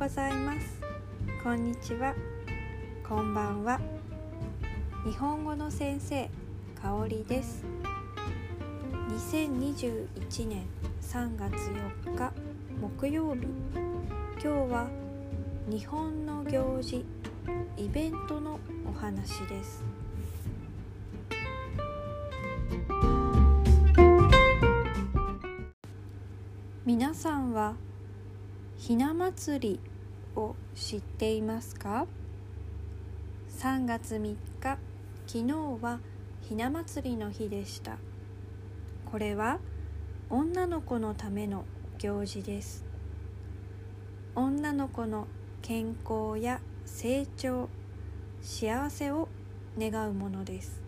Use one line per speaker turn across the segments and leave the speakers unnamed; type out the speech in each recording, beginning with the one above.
ございます。こんにちは。こんばんは。日本語の先生かおりです。2021年3月4日木曜日。今日は日本の行事イベントのお話です。皆さんはひな祭りを知っていますか？3月3日昨日はひな祭りの日でした。これは女の子のための行事です。女の子の健康や成長幸せを願うものです。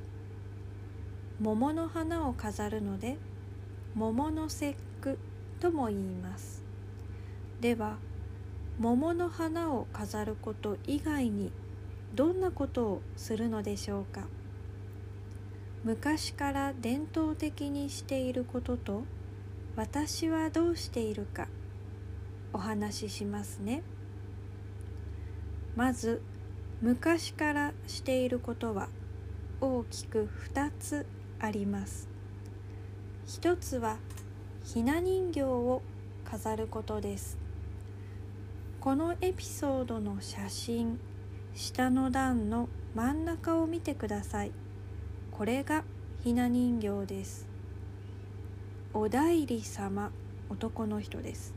桃の花を飾るので桃の節句とも言います。では桃の花を飾ること以外にどんなことをするのでしょうか？昔から伝統的にしていることと私はどうしているかお話ししますね。まず昔からしていることは大きく2つあります。一つはひな人形を飾ることです。このエピソードの写真下の段の真ん中を見てください。これがひな人形です。お代理様男の人です。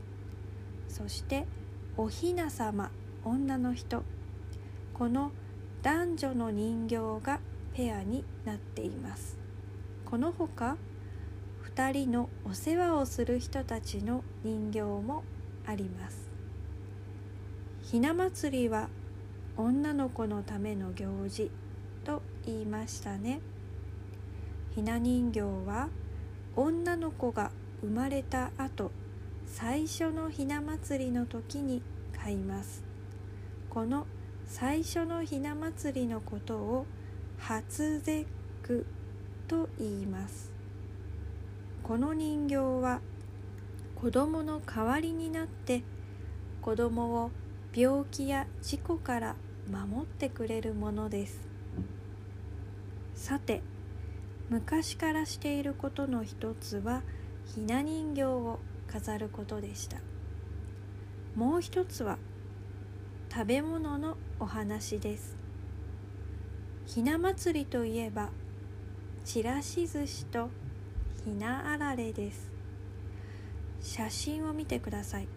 そしておひな様女の人。この男女の人形がペアになっています。このほか2人のお世話をする人たちの人形もあります。ひな祭りは女の子のための行事と言いましたね。ひな人形は女の子が生まれた後最初のひな祭りの時に買います。この最初のひな祭りのことを初節句と言います。この人形は子供の代わりになって子供を病気や事故から守ってくれるものです。さて昔からしていることの一つはひな人形を飾ることでした。もう一つは食べ物のお話です。ひな祭りといえばちらし寿司とひなあられです。写真を見てください。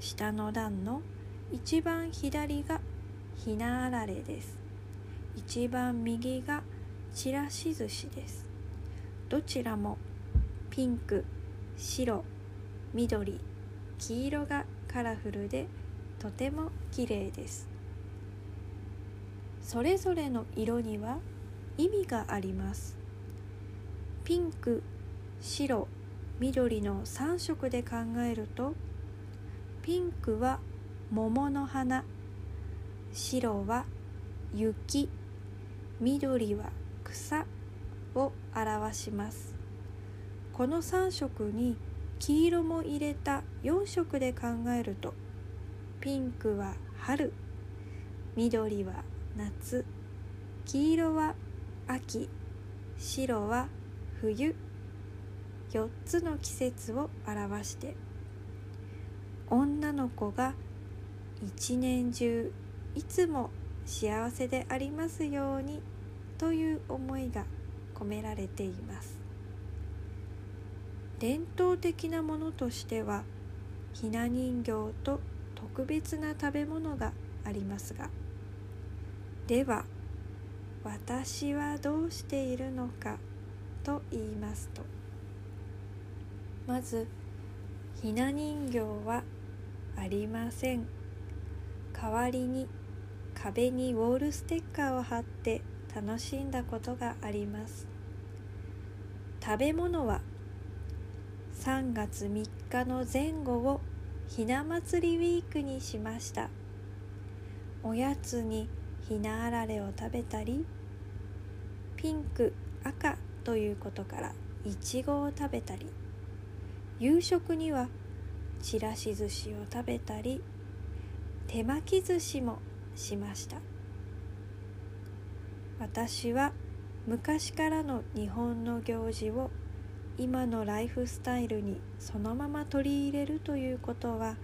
下の段の一番左がひなあられです。一番右がちらし寿司です。どちらもピンク白緑黄色がカラフルでとても綺麗です。それぞれの色には意味があります。ピンク白緑の3色で考えるとピンクは桃の花。白は雪。緑は草を表します。この3色に黄色も入れた4色で考えるとピンクは春。緑は夏。黄色は秋。白は冬。4つの季節を表して。女の子が一年中いつも幸せでありますようにという思いが込められています。伝統的なものとしてはひな人形と特別な食べ物がありますがでは私はどうしているのかと言いますとまずひな人形はありません。代わりに壁にウォールステッカーを貼って楽しんだことがあります。食べ物は3月3日の前後をひな祭りウィークにしました。おやつにひなあられを食べたりピンク赤ということからいちごを食べたり夕食にはちらし寿司を食べたり手巻き寿司もしました。私は昔からの日本の行事を今のライフスタイルにそのまま取り入れるということは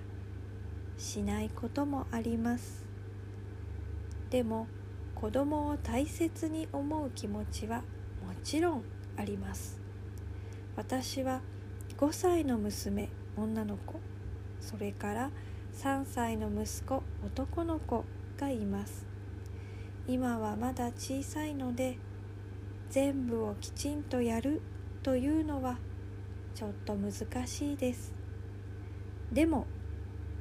しないこともあります。でも子供を大切に思う気持ちはもちろんあります。私は5歳の娘女の子それから3歳の息子男の子がいます。今はまだ小さいので全部をきちんとやるというのはちょっと難しいです。でも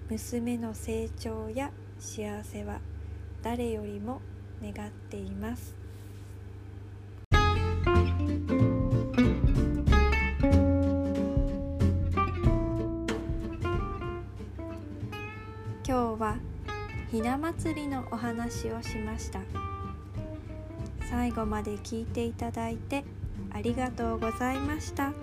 娘の成長や幸せは誰よりも願っています。ひな祭りのお話をしました最後まで聞いていただいてありがとうございました。